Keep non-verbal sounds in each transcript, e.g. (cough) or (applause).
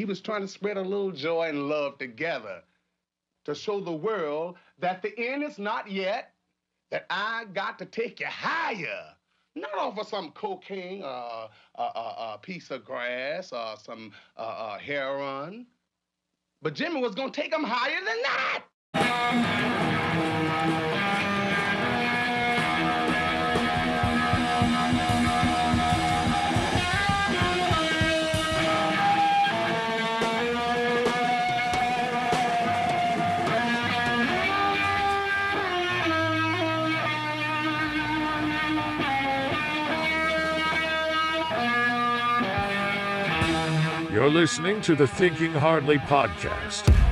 He was trying to spread a little joy and love together to show the world that the end is not yet, that I got to take you higher. Not off of some cocaine, uh, a uh, uh, piece of grass, or some uh, uh, heroin. But Jimmy was gonna take him higher than that. Listening to the Thinking Hardly podcast.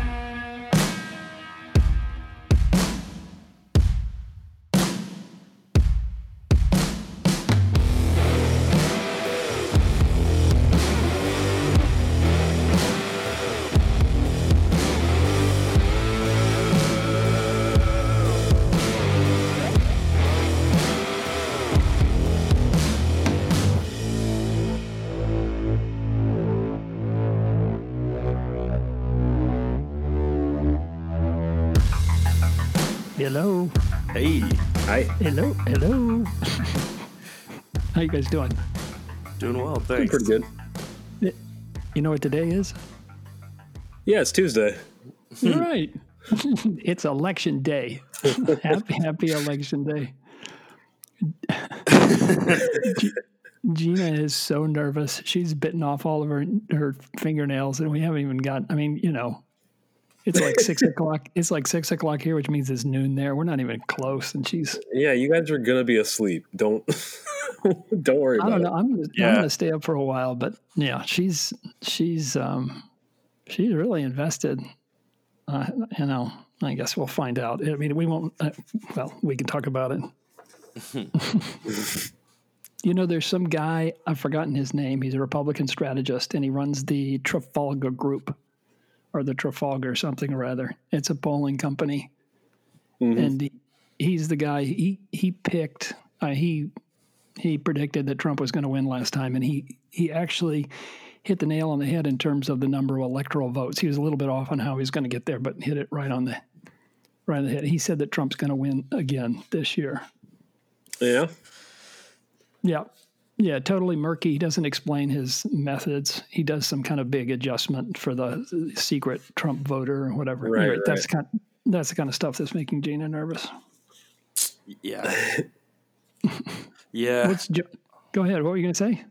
Hello. Hey. Hi. Hello. Hello. How you guys doing? Doing well, Doing thanks. pretty good. You know what today is? Yeah, it's Tuesday. You're right. (laughs) it's election day. (laughs) happy, happy election day. (laughs) Gina is so nervous. She's bitten off all of her her fingernails, and we haven't even got. I mean, you know, it's like six (laughs) o'clock. It's like six o'clock here, which means it's noon there. We're not even close, and she's. Yeah, you guys are gonna be asleep. Don't (laughs) don't worry I about don't it. know. I'm gonna, I'm gonna stay up for a while, but yeah, she's she's um she's really invested. Uh, you know, I guess we'll find out. I mean, we won't. Uh, well, we can talk about it. (laughs) you know, there's some guy I've forgotten his name. He's a Republican strategist, and he runs the Trafalgar Group, or the Trafalgar something or other. It's a polling company, Mhm. and he, he's the guy. He he picked. Uh, he he predicted that Trump was going to win last time, and he he actually hit the nail on the head in terms of the number of electoral votes. He was a little bit off on how he was going to get there, but hit it right on the right on the head. He said that Trump's going to win again this year. Yeah. Yeah. Yeah, totally murky. He doesn't explain his methods. He does some kind of big adjustment for the secret Trump voter or whatever. Right, Anyway, That's right. kind that's the kind of stuff that's making Gina nervous. Yeah. (laughs) yeah. What's Go ahead. What were you going to say?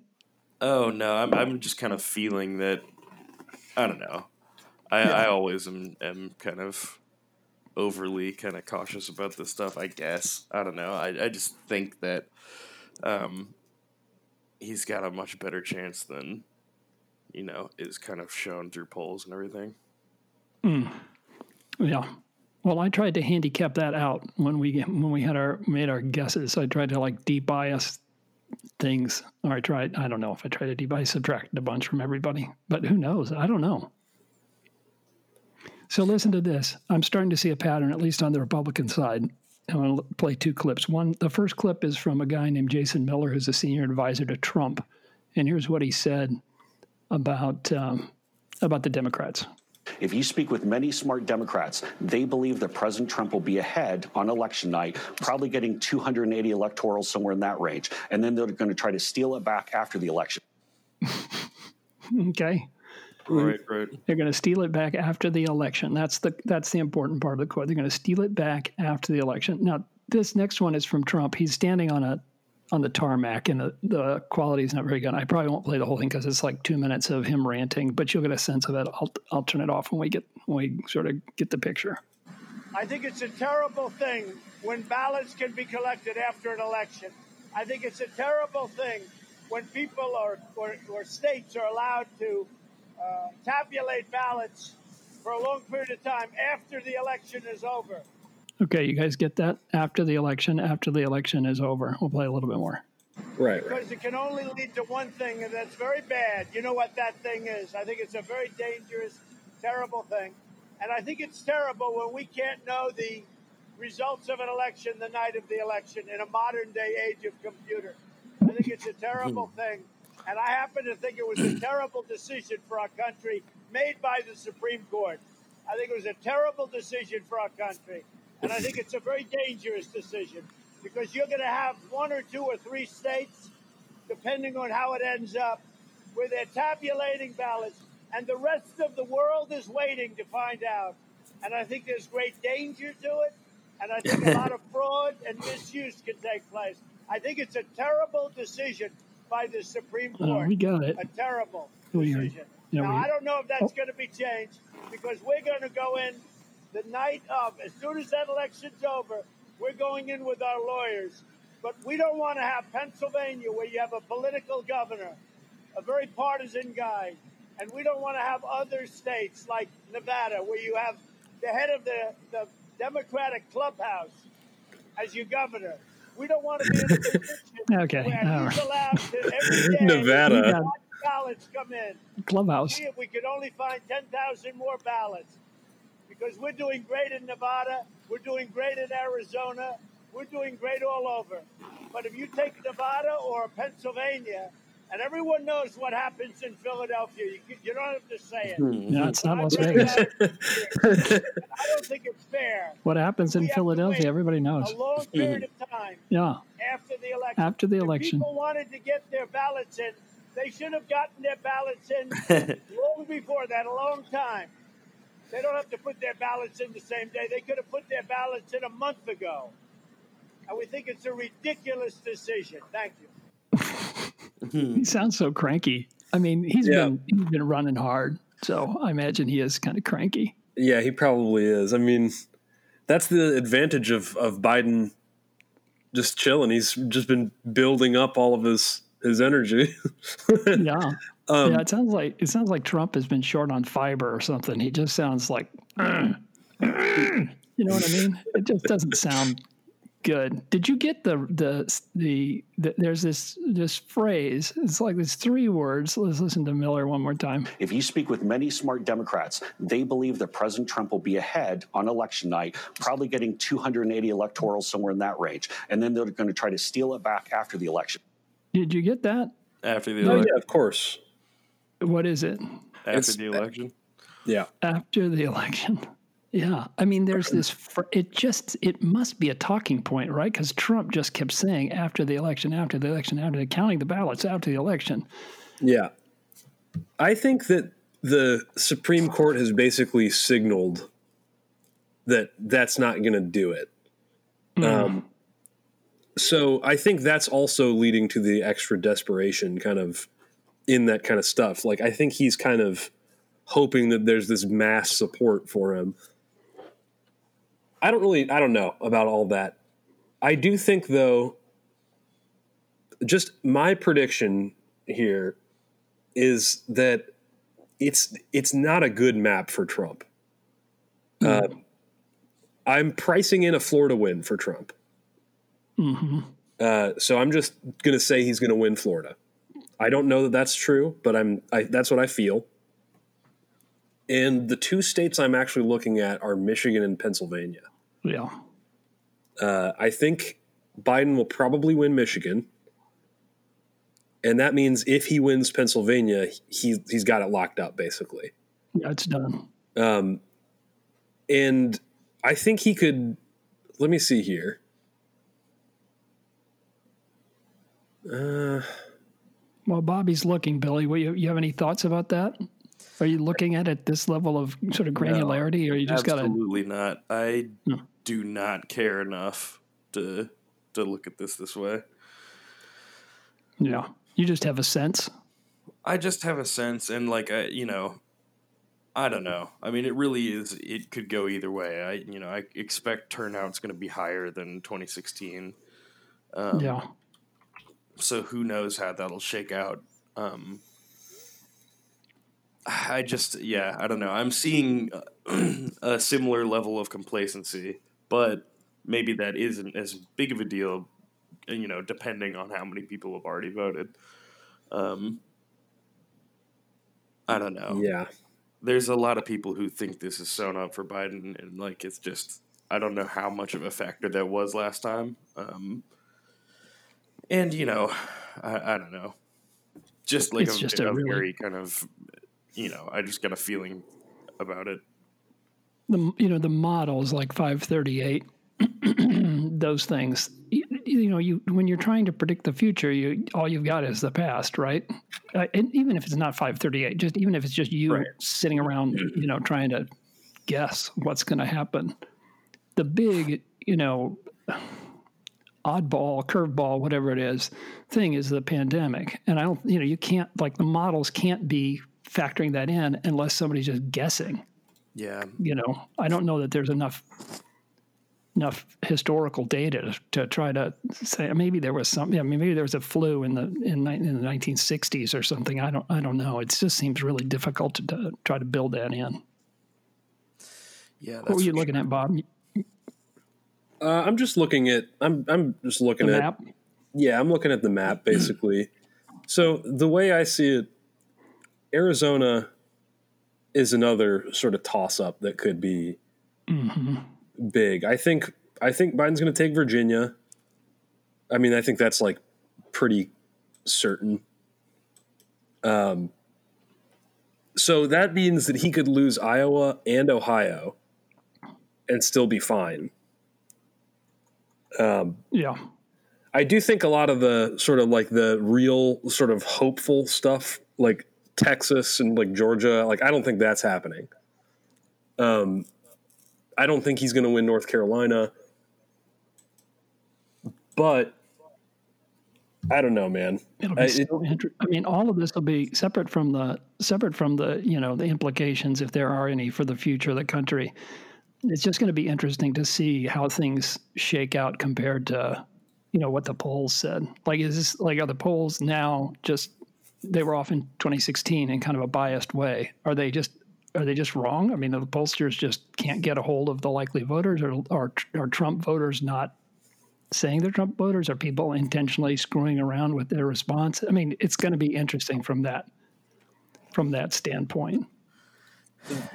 Oh no, I'm I'm just kind of feeling that. I don't know. I I always am am kind of overly kind of cautious about this stuff. I guess I don't know. I I just think that um he's got a much better chance than you know is kind of shown through polls and everything. Hmm. Yeah. Well, I tried to handicap that out when we when we had our made our guesses. I tried to like debias things, or I tried. I don't know if I tried to debias subtracted a bunch from everybody, but who knows? I don't know. So listen to this. I'm starting to see a pattern, at least on the Republican side. I'm going to play two clips. One, the first clip is from a guy named Jason Miller, who's a senior advisor to Trump, and here's what he said about um, about the Democrats. If you speak with many smart Democrats, they believe that President Trump will be ahead on election night, probably getting 280 electorals somewhere in that range. And then they're going to try to steal it back after the election. (laughs) Okay. Right, right. They're going to steal it back after the election. That's the that's the important part of the quote. They're going to steal it back after the election. Now, this next one is from Trump. He's standing on a on the tarmac, and the, the quality is not very good. I probably won't play the whole thing because it's like two minutes of him ranting, but you'll get a sense of it. I'll I'll turn it off when we get when we sort of get the picture. I think it's a terrible thing when ballots can be collected after an election. I think it's a terrible thing when people or, or, or states are allowed to uh, tabulate ballots for a long period of time after the election is over. Okay, you guys get that? After the election, after the election is over, we'll play a little bit more. Right, right. Because it can only lead to one thing, and that's very bad. You know what that thing is. I think it's a very dangerous, terrible thing. And I think it's terrible when we can't know the results of an election the night of the election in a modern day age of computer. I think it's a terrible thing. And I happen to think it was a terrible decision for our country made by the Supreme Court. I think it was a terrible decision for our country. And I think it's a very dangerous decision because you're going to have one or two or three states, depending on how it ends up, where they're tabulating ballots, and the rest of the world is waiting to find out. And I think there's great danger to it, and I think a lot of (laughs) fraud and misuse can take place. I think it's a terrible decision by the Supreme Oh, Court. we got it. A terrible decision. yeah, now, we- I don't know if that's Oh. going to be changed because we're going to go in the night of, as soon as that election's over, we're going in with our lawyers. But we don't want to have Pennsylvania where you have a political governor, a very partisan guy. And we don't want to have other states like Nevada where you have the head of the, the Democratic clubhouse as your governor. We don't want to be in a position (laughs) Okay, where he's allowed to every (laughs) day Nevada. Yeah. ballots come in. Clubhouse. See if we could only find 10,000 more ballots. Because we're doing great in Nevada, we're doing great in Arizona, we're doing great all over. But if you take Nevada or Pennsylvania, and everyone knows what happens in Philadelphia, you, you don't have to say it. Hmm. No, it's not I Las bring Vegas. (laughs) I don't think it's fair. What happens in We have to Philadelphia, everybody knows. A long (clears throat) period of time Yeah, after the election. after the If election. people wanted to get their ballots in, they should have gotten their ballots in (laughs) long before that, a long time. They don't have to put their ballots in the same day. They could have put their ballots in a month ago. And we think it's a ridiculous decision. Thank you. He sounds so cranky. I mean, he's Yeah. been he's been running hard, so I imagine he is kind of cranky. Yeah, he probably is. I mean, that's the advantage of of Biden just chilling. He's just been building up all of his his energy. (laughs) Yeah, Um, yeah. It sounds like it sounds like Trump has been short on fiber or something. He just sounds like, (clears throat) you know what I mean? It just doesn't sound good. Did you get the the the, the there's this this phrase? It's like there's three words. Let's listen to Miller one more time. If you speak with many smart Democrats, they believe that President Trump will be ahead on election night, probably getting 280 electoral, somewhere in that range. And then they're going to try to steal it back after the election. Did you get that? after the oh election. yeah, of course. What is it? After It's- the election. Yeah, after the election. Yeah, I mean, there's this. Fr- it just it must be a talking point, right? Because Trump just kept saying after the election, after the election, after the counting the ballots, after the election. yeah. I think that the Supreme Court has basically signaled that that's not going to do it. Um, so I think that's also leading to the extra desperation kind of in that kind of stuff. Like I think he's kind of hoping that there's this mass support for him. I don't really I don't know about all that. I do think though just my prediction here is that it's it's not a good map for Trump. Uh, I'm pricing in a Florida win for Trump. Uh, so I'm just going to say he's going to win Florida. I don't know that that's true, but I'm I, that's what I feel. And the two states I'm actually looking at are Michigan and Pennsylvania. Yeah, Uh, I think Biden will probably win Michigan, and that means if he wins Pennsylvania, he he's got it locked up basically. yeah, it's done. Um, and I think he could. Let me see here. Uh, Well, Bobby's looking, Billy. What, you, you have any thoughts about that? Are you looking at it this level of sort of granularity, or you just got to? Absolutely not. I No. do not care enough to to look at this this way. Yeah, you just have a sense. I just have a sense, and like I, you know, I don't know. I mean, it really is. It could go either way. I, you know, I expect turnout's going to be higher than 2016. Um, yeah, So who knows how that'll shake out. Um, I just, yeah, I don't know. I'm seeing (clears throat) a similar level of complacency, but maybe that isn't as big of a deal, you know, depending on how many people have already voted. Um, I don't know. yeah, There's a lot of people who think this is sewn up for Biden, and like it's just, I don't know how much of a factor that was last time. Um, and you know, I, I don't know. just like It's a, just a a really- very kind of, you know, I just got a feeling about it. the you know the models like 538 (clears throat) those things you, you know you when you're trying to predict the future you all you've got is the past right uh, and even if it's not 538 just even if it's just you Right. sitting around you know trying to guess what's going to happen the big you know oddball curveball whatever it is thing is the pandemic and i don't you know you can't like the models can't be factoring that in unless somebody's just guessing Yeah. you know, I don't know that there's enough enough historical data to, to try to say maybe there was something. I mean, maybe there was a flu in the in, in the 1960s or something. I don't I don't know. It just seems really difficult to, to try to build that in. Yeah. What were you looking at, Bob? Uh, I'm just looking at. I'm I'm just looking The at. map. Yeah, I'm looking at the map basically. so the way I see it, Arizona is another sort of toss up that could be big. I think I think Biden's going to take Virginia. I mean, I think that's like pretty certain. Um, so that means that he could lose Iowa and Ohio and still be fine. Um, Yeah, I do think a lot of the sort of like the real sort of hopeful stuff, like Texas and like Georgia, like I don't think that's happening. Um, I don't think he's going to win North Carolina, but I don't know, man. it'll be. I- it- so inter- I mean, all of this will be separate from the separate from the you know the implications if there are any for the future of the country. It's just going to be interesting to see how things shake out compared to you know what the polls said. Like, is this like are the polls now just they were off in 2016 in kind of a biased way? Are they just are they just wrong? I mean, the pollsters just can't get a hold of the likely voters, or are, are Trump voters not saying they're Trump voters? Are people intentionally screwing around with their response? I mean, it's going to be interesting from that from that standpoint.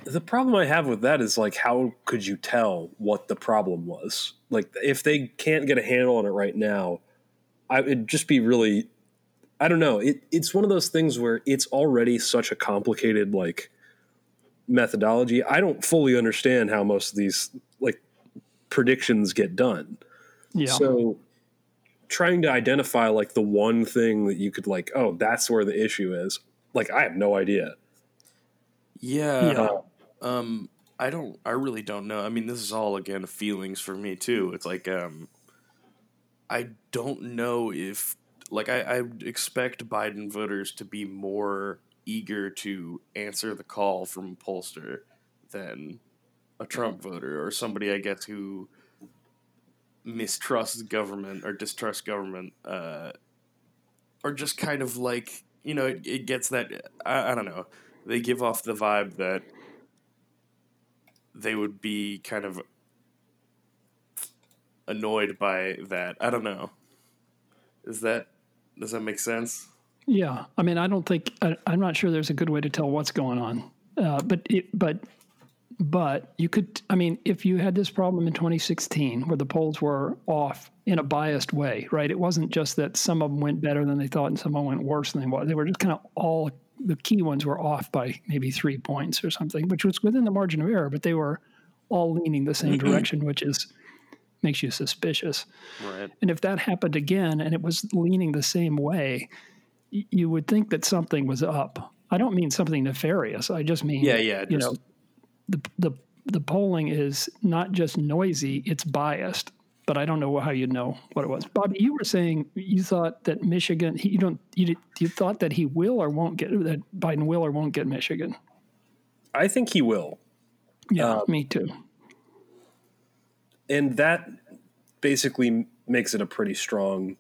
The problem I have with that is like, how could you tell what the problem was? Like, if they can't get a handle on it right now, I it'd just be really, I don't know. It, it's one of those things where it's already such a complicated like methodology. I don't fully understand how most of these like predictions get done. Yeah. So trying to identify like the one thing that you could like, oh, that's where the issue is. Like, I have no idea. Yeah. Yeah. Um, I don't. I really don't know. I mean, this is all again feelings for me too. It's like um, I don't know if like I, I expect Biden voters to be more eager to answer the call from a pollster than a Trump voter or somebody I guess who mistrusts government or distrusts government uh, or just kind of like you know it, it gets that I, I don't know they give off the vibe that they would be kind of annoyed by that. I don't know. Is that does that make sense? Yeah, I mean, I don't think I, I'm not sure there's a good way to tell what's going on, uh, but it, but but you could. I mean, if you had this problem in 2016 where the polls were off in a biased way, right? It wasn't just that some of them went better than they thought and some of them went worse than they were. They were just kind of all the key ones were off by maybe three points or something, which was within the margin of error, but they were all leaning the same direction, which is makes you suspicious. Right. And if that happened again and it was leaning the same way, y- you would think that something was up. I don't mean something nefarious. I just mean, Yeah, yeah, you know, the the the polling is not just noisy; it's biased. But I don't know how you know what it was. Bobby, you were saying you thought that Michigan. He, you don't. You you thought that he will or won't get that Biden will or won't get Michigan. I think he will. Yeah, Um, me too. And that basically makes it a pretty strong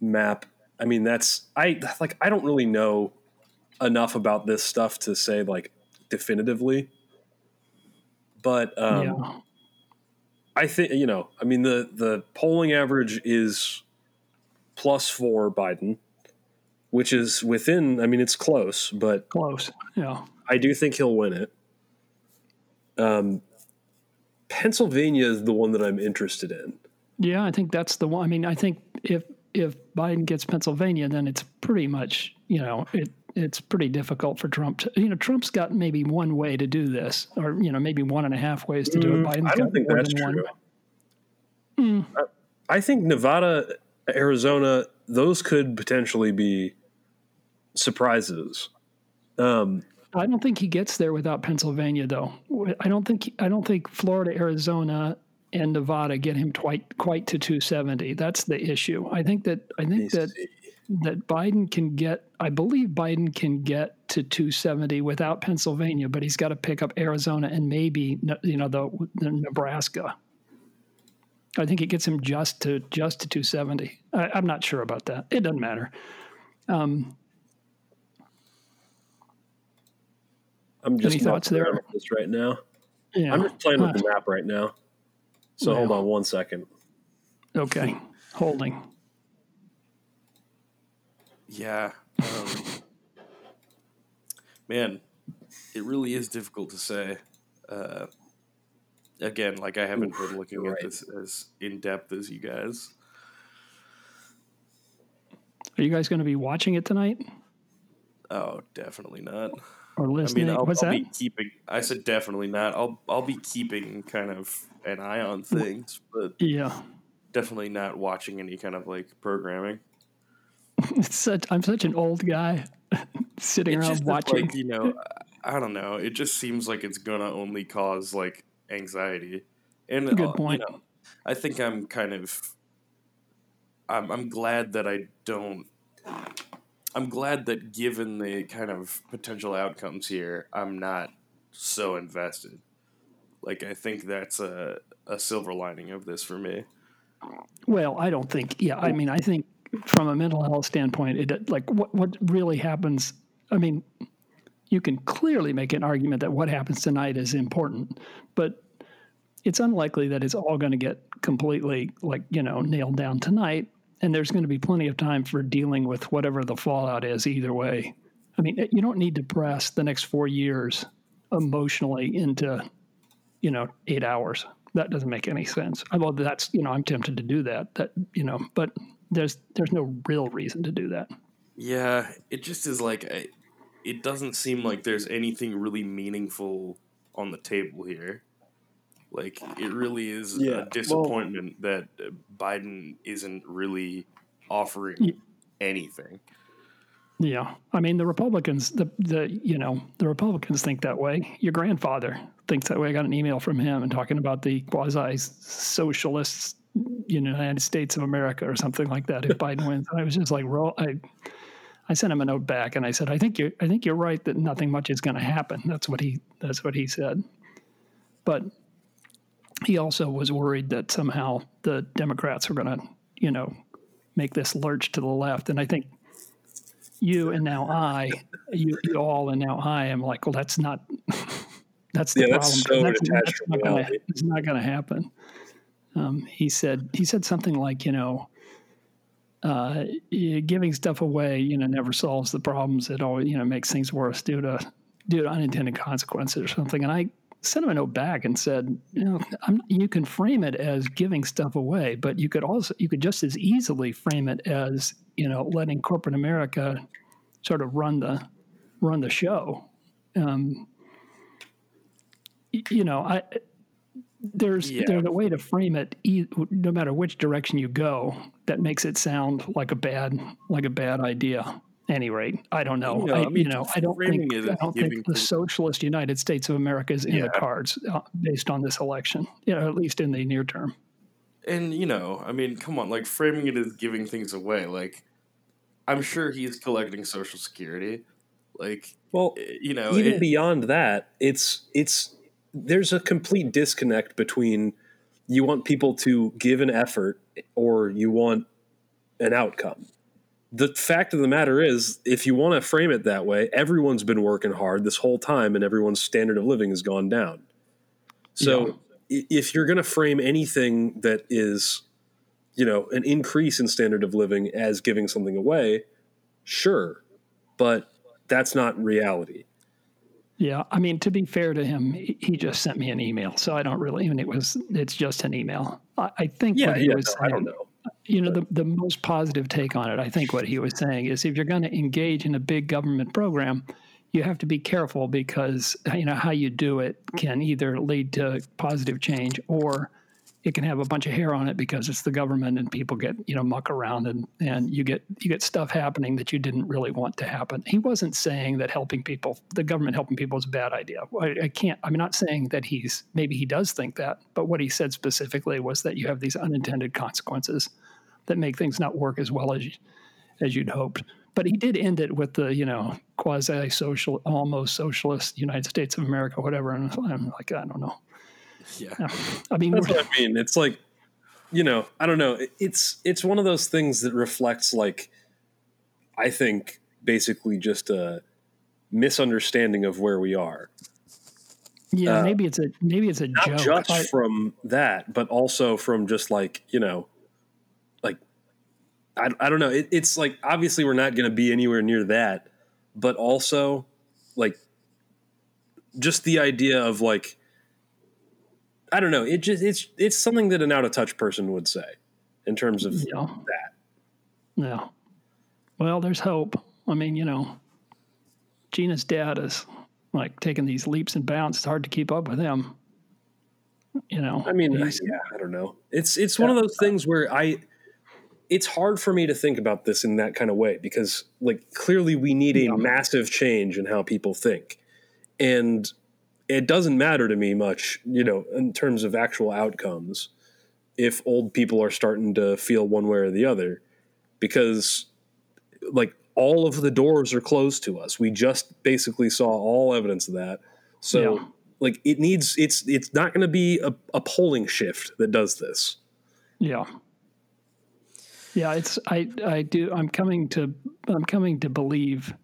map. I mean, that's I like I don't really know enough about this stuff to say like definitively, but um, yeah, I think you know. I mean, the the polling average is plus four Biden, which is within. I mean, it's close, but close. Yeah, I do think he'll win it. Um, Pennsylvania is the one that I'm interested in. Yeah, I think that's the one. I mean, I think if if Biden gets Pennsylvania, then it's pretty much you know it it's pretty difficult for Trump. To, you know, Trump's got maybe one way to do this, or you know, maybe one and a half ways to do it. Mm, Biden's I don't think that's true. one. I think Nevada, Arizona, those could potentially be surprises. Um, I don't think he gets there without Pennsylvania, though. I don't think I don't think Florida, Arizona, and Nevada get him quite quite to 270. That's the issue. I think that I think that that Biden can get. I believe Biden can get to 270 without Pennsylvania, but he's got to pick up Arizona and maybe you know the, the Nebraska. I think it gets him just to just to 270. I, I'm not sure about that. It doesn't matter. Um, I'm just Any thoughts there? this right now. yeah. I'm just playing with Uh, the map right now. So hold on one second. Okay, holding. Yeah. Um, man, it really is difficult to say. Uh, again, like I haven't been looking at you're right. this as in depth as you guys. Are you guys going to be watching it tonight Oh, definitely not. Or I mean, I'll, What's I'll that? be keeping. I said definitely not. I'll I'll be keeping kind of an eye on things, but Yeah, definitely not watching any kind of like programming. (laughs) it's such. I'm such an old guy (laughs) sitting It around watching. like you know, I don't know. It just seems like it's gonna only cause like anxiety. And Good uh, point. You know, I think I'm kind of. I'm I'm glad that I don't. I'm glad that given the kind of potential outcomes here, I'm not so invested. Like I think that's a a silver lining of this for me. Well, I don't think. Yeah, I mean, I think from a mental health standpoint, it like what what really happens. I mean, you can clearly make an argument that what happens tonight is important, but it's unlikely that it's all going to get completely like you know nailed down tonight. And there's going to be plenty of time for dealing with whatever the fallout is either way. I mean, eh, you don't need to press the next four years emotionally into you know eight hours that doesn't make any sense although that's you know i'm tempted to do that that you know but there's there's no real reason to do that Yeah, it just is like I, it doesn't seem like there's anything really meaningful on the table here. Like it really is Yeah, a well- disappointment that uh, Biden isn't really offering Ye- anything. yeah i mean the republicans the the you know the republicans think that way your grandfather thinks that way i got an email from him and talking about the quasi socialists in the united states of america or something like that if (laughs) biden wins and i was just like roll i I sent him a note back and I said, I think you're I think you're right that nothing much is going to happen. That's what he that's what he said. But he also was worried that somehow the Democrats were going to, you know, make this lurch to the left. And I think you and now I, you, you all and now I am like, well, that's not (laughs) that's the Yeah, problem. that's so that's, that's not gonna, it's not going to happen. Um, he said he said something like, you know, uh, giving stuff away, you know, never solves the problems. It always, you know, makes things worse due to due to unintended consequences or something. And I sent him a note back and said, you know, I'm, you can frame it as giving stuff away, but you could also you could just as easily frame it as you know letting corporate America sort of run the run the show. Um, you know, I there's Yeah. there's a way to frame it e- no matter which direction you go that makes it sound like a bad like a bad idea any rate i don't know You know, I, I mean, you know i don't think, it I don't think the socialist united states of america is in the cards uh, based on this election you know at least in the near term And you know, I mean, come on, like framing it as giving things away. Like, I'm sure he's collecting Social Security. Like, Well, eh, you know, even it- beyond that, it's it's there's a complete disconnect between you want people to give an effort or you want an outcome. The fact of the matter is, if you want to frame it that way, everyone's been working hard this whole time and everyone's standard of living has gone down. So i if you're going to frame anything that is, you know, an increase in standard of living as giving something away, sure, but that's not reality. yeah i mean to be fair to him he just sent me an email so i don't really and it was it's just an email i, I think Yeah, what he yeah, was no, I don't saying- know. You know, the, the most positive take on it, I think what he was saying is if you're going to engage in a big government program, you have to be careful because you know how you do it can either lead to positive change or it can have a bunch of hair on it because it's the government and people get you know muck around and and you get you get stuff happening that you didn't really want to happen. He wasn't saying that helping people, the government helping people, is a bad idea. I, I can't. I'm not saying that he's maybe he does think that, but what he said specifically was that you have these unintended consequences that make things not work as well as as you'd hoped. But he did end it with the you know quasi social, almost socialist United States of America, whatever. And I'm like, I don't know. Yeah. I mean, That's what I mean. It's like, you know, I don't know. It's it's one of those things that reflects like, I think basically just a misunderstanding of where we are. yeah, uh, maybe it's a maybe it's a Not joke. just I- from that, but also from just like you know, like I I don't know. It, it's like obviously we're not going to be anywhere near that, but also like just the idea of like I don't know. It just it's it's something that an out of touch person would say in terms of Yeah. that. Yeah. Well, there's hope. I mean, you know, Gina's dad is like taking these leaps and bounds. It's hard to keep up with him. You know, I mean, he's- yeah, I don't know. It's it's one of those things where I it's hard for me to think about this in that kind of way because like clearly we need a massive change in how people think. And it doesn't matter to me much, you know, in terms of actual outcomes if old people are starting to feel one way or the other because like all of the doors are closed to us. We just basically saw all evidence of that. So Yeah. like it needs it's it's not going to be a, a polling shift that does this. yeah. Yeah, it's I I do I'm coming to I'm coming to believe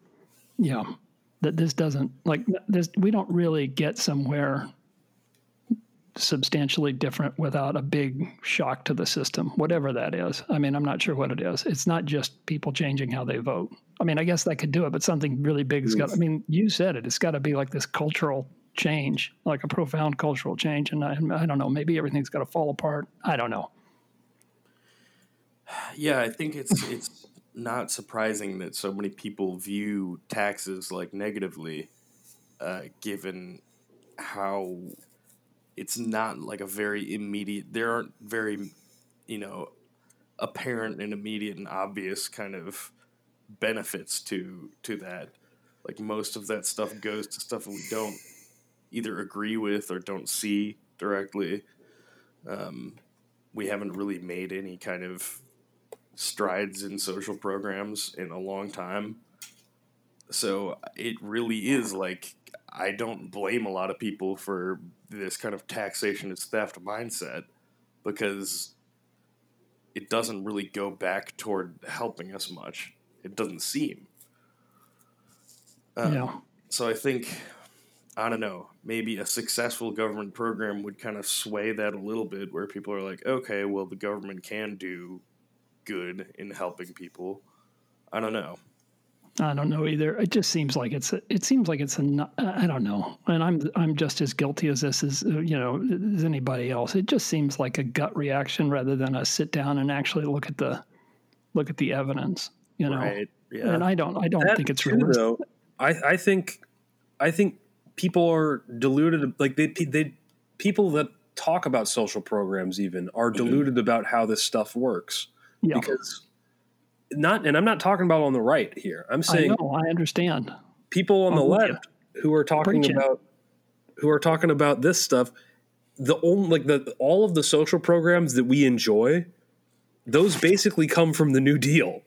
yeah that this doesn't like this we don't really get somewhere substantially different without a big shock to the system whatever that is. I mean i'm not sure what it is. It's not just people changing how they vote. I mean i guess that could do it but something really big has got i mean you said it. It's got to be like this cultural change like a profound cultural change and I, I don't know maybe everything's got to fall apart. I don't know. Yeah, I think it's it's not surprising that so many people view taxes like negatively, uh, given how it's not like a very immediate. There aren't very, you know, apparent and immediate and obvious kind of benefits to to that. Like most of that stuff goes to stuff we don't either agree with or don't see directly. Um, we haven't really made any kind of strides in social programs in a long time. So it really is like I don't blame a lot of people for this kind of taxation is theft mindset because it doesn't really go back toward helping us much. It doesn't seem. Um, yeah so I think I don't know, maybe a successful government program would kind of sway that a little bit where people are like, okay, well the government can do good in helping people. I don't know. I don't know either. It just seems like it's a, it seems like it's a no- I don't know, and I'm I'm just as guilty as this as you know as anybody else. It just seems like a gut reaction rather than a sit down and actually look at the look at the evidence. You know, Right. Yeah. and I don't I don't That think it's too, realistic. though. I I think I think people are deluded. Like they they people that talk about social programs even are mm-hmm. deluded about how this stuff works Yeah, because not and I'm not talking about on the right here. I'm I saying know. I understand. people on the I'm you. left who are talking Preach it. about who are talking about this stuff the only like the all of the social programs that we enjoy those basically come from the new deal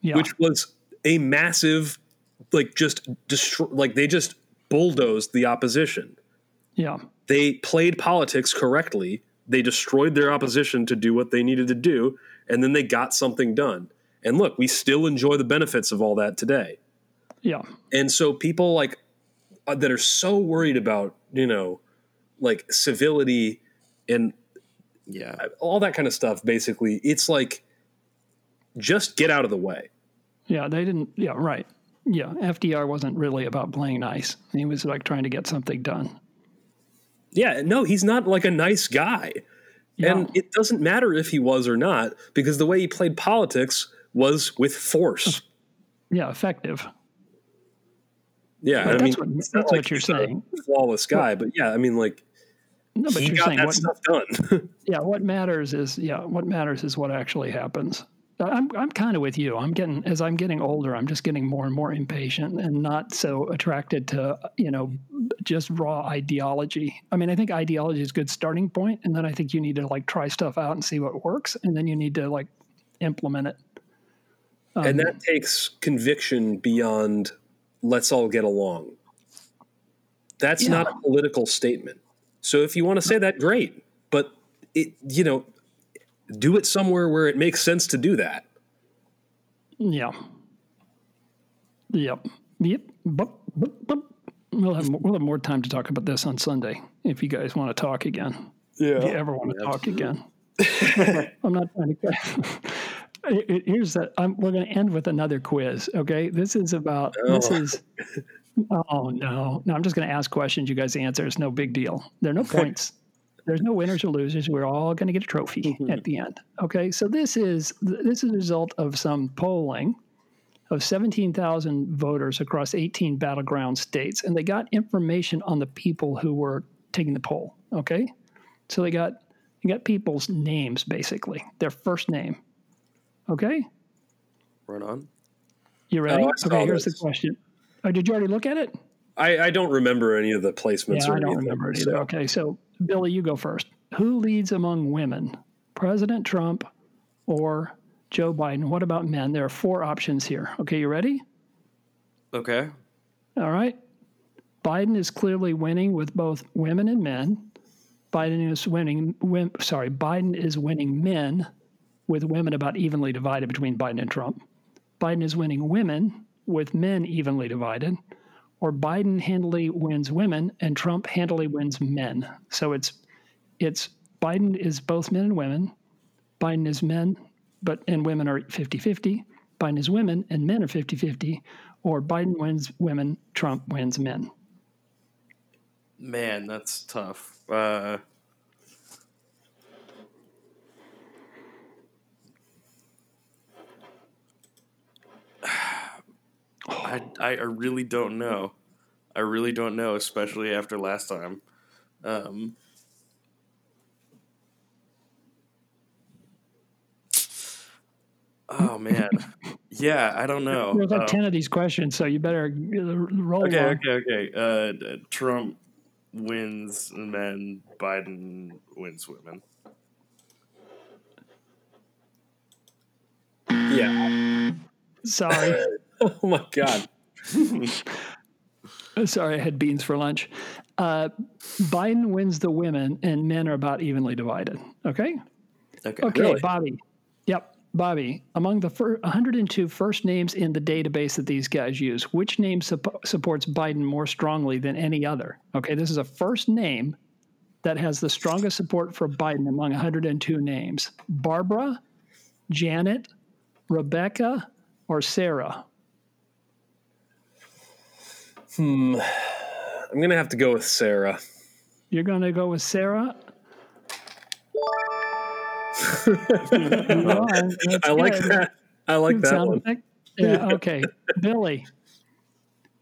Yeah, which was a massive like just destroy like they just bulldozed the opposition yeah, they played politics correctly they destroyed their opposition to do what they needed to do and then they got something done and look we still enjoy the benefits of all that today yeah, and so people like uh, that are so worried about you know like civility and yeah. all that kind of stuff basically it's like just get out of the way yeah. They didn't. Yeah, right. Yeah, FDR wasn't really about playing nice. He was like trying to get something done. Yeah no he's not like a nice guy Yeah. And it doesn't matter if he was or not, because the way he played politics was with force. (laughs) yeah, effective. Yeah, But I mean, what- it's not that's like what you're saying. flawless guy, but yeah, I mean, like No, but he you're got saying that what, stuff done. (laughs) yeah, what matters is yeah, what matters is what actually happens. I'm I'm kind of with you. I'm getting as I'm getting older, I'm just getting more and more impatient and not so attracted to you know just raw ideology. I mean, I think ideology is a good starting point, and then I think you need to like try stuff out and see what works, and then you need to like implement it. Um, and that takes conviction beyond let's all get along. That's Yeah. not a political statement. So if you want to say that, great. But it, you know, do it somewhere where it makes sense to do that. Yeah. Yep. Yep. Bup, bup, bup. We'll have more, we'll have more time to talk about this on Sunday if you guys want to talk again. Yeah. If you ever want to talk again. (laughs) I'm not trying to. It- it- (laughs) Here's that. I'm, we're going to end with another quiz. Okay. This is about. Oh. This Oh. is. (laughs) Oh no! No, I'm just going to ask questions. You guys answer. It's no big deal. There are no points. There's no winners or losers. We're all going to get a trophy mm-hmm. at the end. Okay. So this is this is a result of some polling of 17,000 voters across 18 battleground states, and they got information on the people who were taking the poll. Okay, so they got they got people's names basically, their first name. Okay, Right on. you ready? Oh, okay, here's this. the question. Oh, did you already look at it? I, I don't remember any of the placements Yeah, or I don't anything. remember it so- either. Okay, so Billy, you go first. Who leads among women? President Trump or Joe Biden? What about men? There are four options here. Okay, you ready? Okay. All right. Biden is clearly winning with both women and men. Biden is winning. Win, sorry, Biden is winning men with women about evenly divided between Biden and Trump. Biden is winning women with men evenly divided, or Biden handily wins women and Trump handily wins men. So it's it's Biden is both men and women. Biden is men, but and women are 50-50. Biden is women and men are 50-50, or Biden wins women, Trump wins men. Man, that's tough. Uh, I, I I really don't know. I really don't know, especially after last time. Um, oh man, yeah, I don't know. (laughs) There's like Um, 10 of these questions, so you better roll Okay, along. okay, okay. Uh, Trump wins men, Biden wins women. Yeah. Sorry. (laughs) (laughs) Oh my God. (laughs) Sorry, I had beans for lunch. Uh, Biden wins the women, and men are about evenly divided. Okay? Okay. Okay, Really? Bobby. Yep, Bobby. Among the fir- 102 first names in the database that these guys use, which name sup- supports Biden more strongly than any other? Okay, this is a first name that has the strongest support for Biden among 102 names Barbara, Janet, Rebecca, or Sarah? Hmm. I'm gonna have to go with Sarah. You're going to go with Sarah? (laughs) You I like good. that. I like that one. effect? Yeah, okay. (laughs) Billy,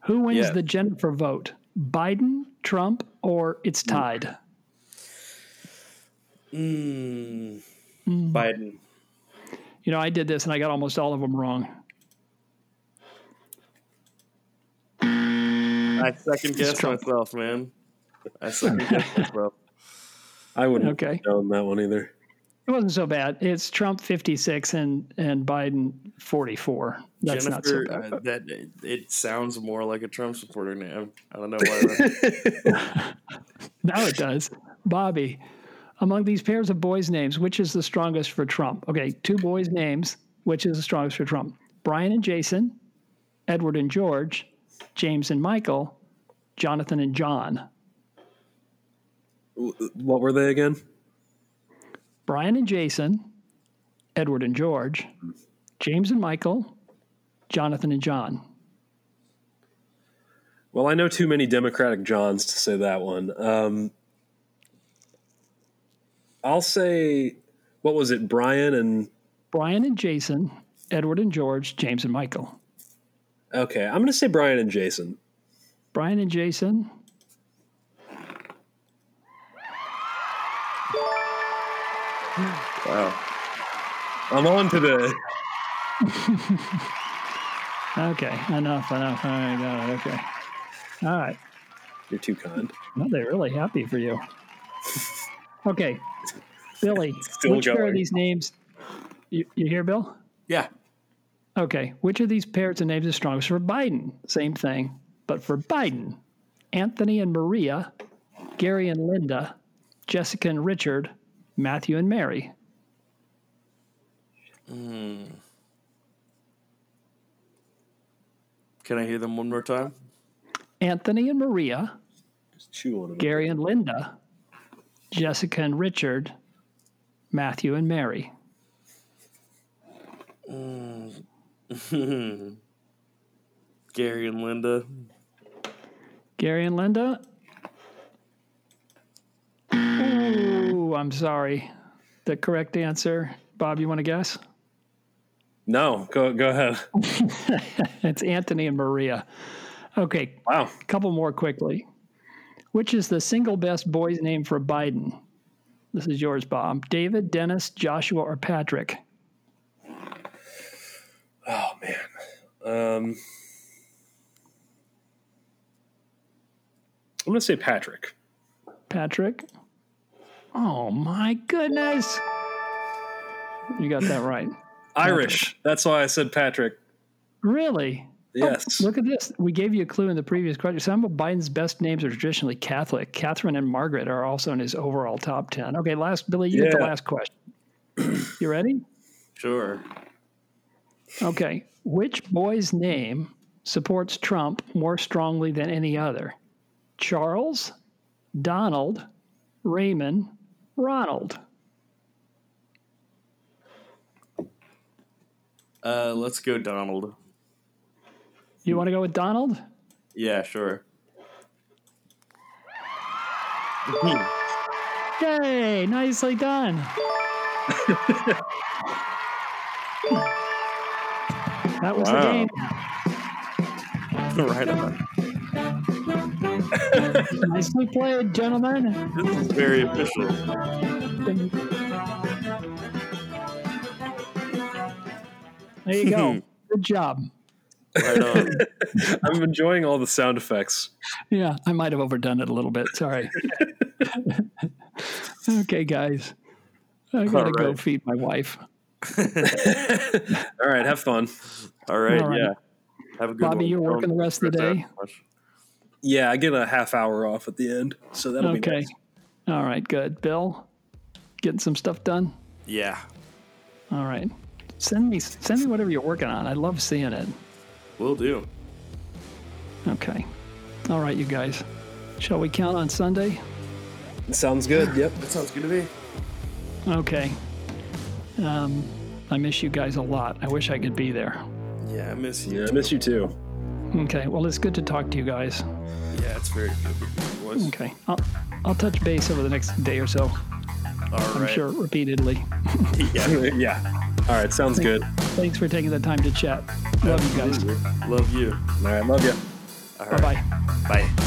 who wins Yeah. the Jennifer vote? Biden, Trump, or it's tied? Mm, Biden. You know, I did this and I got almost all of them wrong. I second guess myself, man. I second guess (laughs) myself. I wouldn't Okay. have known that one either. It wasn't so bad. It's Trump 56 and, and Biden 44. That's not so bad. uh, that it, it sounds more like a Trump supporter name. I don't know why. (laughs) Now it does. Bobby, among these pairs of boys' names, which is the strongest for Trump? Okay, two boys' names. Which is the strongest for Trump? Brian and Jason, Edward and George, James and Michael, Jonathan and John. what were they again? Brian and Jason, Edward and George, James and Michael, Jonathan and John. Well, I know too many Democratic Johns to say that one. Um, I'll say, what was it, Brian and Brian and Jason, Edward and George, James and Michael. Okay, I'm gonna say Brian and Jason. Brian and Jason. Wow. I'm on today. (laughs) Okay, enough, enough. All right, got it. Okay. All right. You're too kind. Well, they're really happy for you. Okay, Billy, (laughs) Still which pair of these names? You, you hear, Bill? Yeah. Okay, which of these pairs of names is strongest for Biden? Same thing, but for Biden, Anthony and Maria, Gary and Linda, Jessica and Richard, Matthew and Mary. Hmm. Can I hear them one more time? Anthony and Maria, Just chew on it. Gary and Linda, Jessica and Richard, Matthew and Mary. Hmm. (laughs) Gary and Linda. Gary and Linda. Ooh, I'm sorry. The correct answer, Bob, you want to guess? No, go go ahead. (laughs) It's Anthony and Maria. Okay, Wow. a couple more quickly. Which is the single best boy's name for Biden? This is yours, Bob. David, Dennis, Joshua, or Patrick? Oh man. Um, I'm gonna say Patrick. Patrick? Oh my goodness. You got that right. (laughs) Irish. That's why I said Patrick. Really? Yes. Look at this. We gave you a clue in the previous question. Some of Biden's best names are traditionally Catholic. Catherine and Margaret are also in his overall top 10. Okay, last, Billy, you get the last question. You ready? Sure. Okay. Which boy's name supports Trump more strongly than any other? Charles, Donald, Raymond, Ronald. Uh, let's go Donald. You want to go with Donald? Yeah, sure. Yay! Nicely done. (laughs) that was Wow. the game. (laughs) right on. (laughs) Nicely played, gentlemen. This is very official. There you go. Hmm. Good job. Right on. (laughs) I'm enjoying all the sound effects. Yeah, I might have overdone it a little bit. Sorry. okay, guys. I gotta All go feed my wife. (laughs) All right, have fun. All right, All right. yeah. Have a good Bobby, one. you're working Don't the rest of the day? Yeah, I get a half hour off at the end, so that'll be Okay. nice. All right, good. Bill, getting some stuff done. Yeah. All right. Send me send me whatever you're working on. I love seeing it. Will do. Okay. All right, you guys. Shall we count on Sunday? Sounds good. Yep. That sounds good to me. Okay. Um, I miss you guys a lot. I wish I could be there. Yeah, I miss you. Yeah, I miss you too. Okay. Well, it's good to talk to you guys. Yeah, it's very good. Voice. Okay. I'll, I'll touch base over the next day or so. All I'm right. sure repeatedly. (laughs) Yeah. yeah. All right, sounds good. Thanks for taking the time to chat. Love you guys. Love you. All right, love you. All Bye-bye. Bye.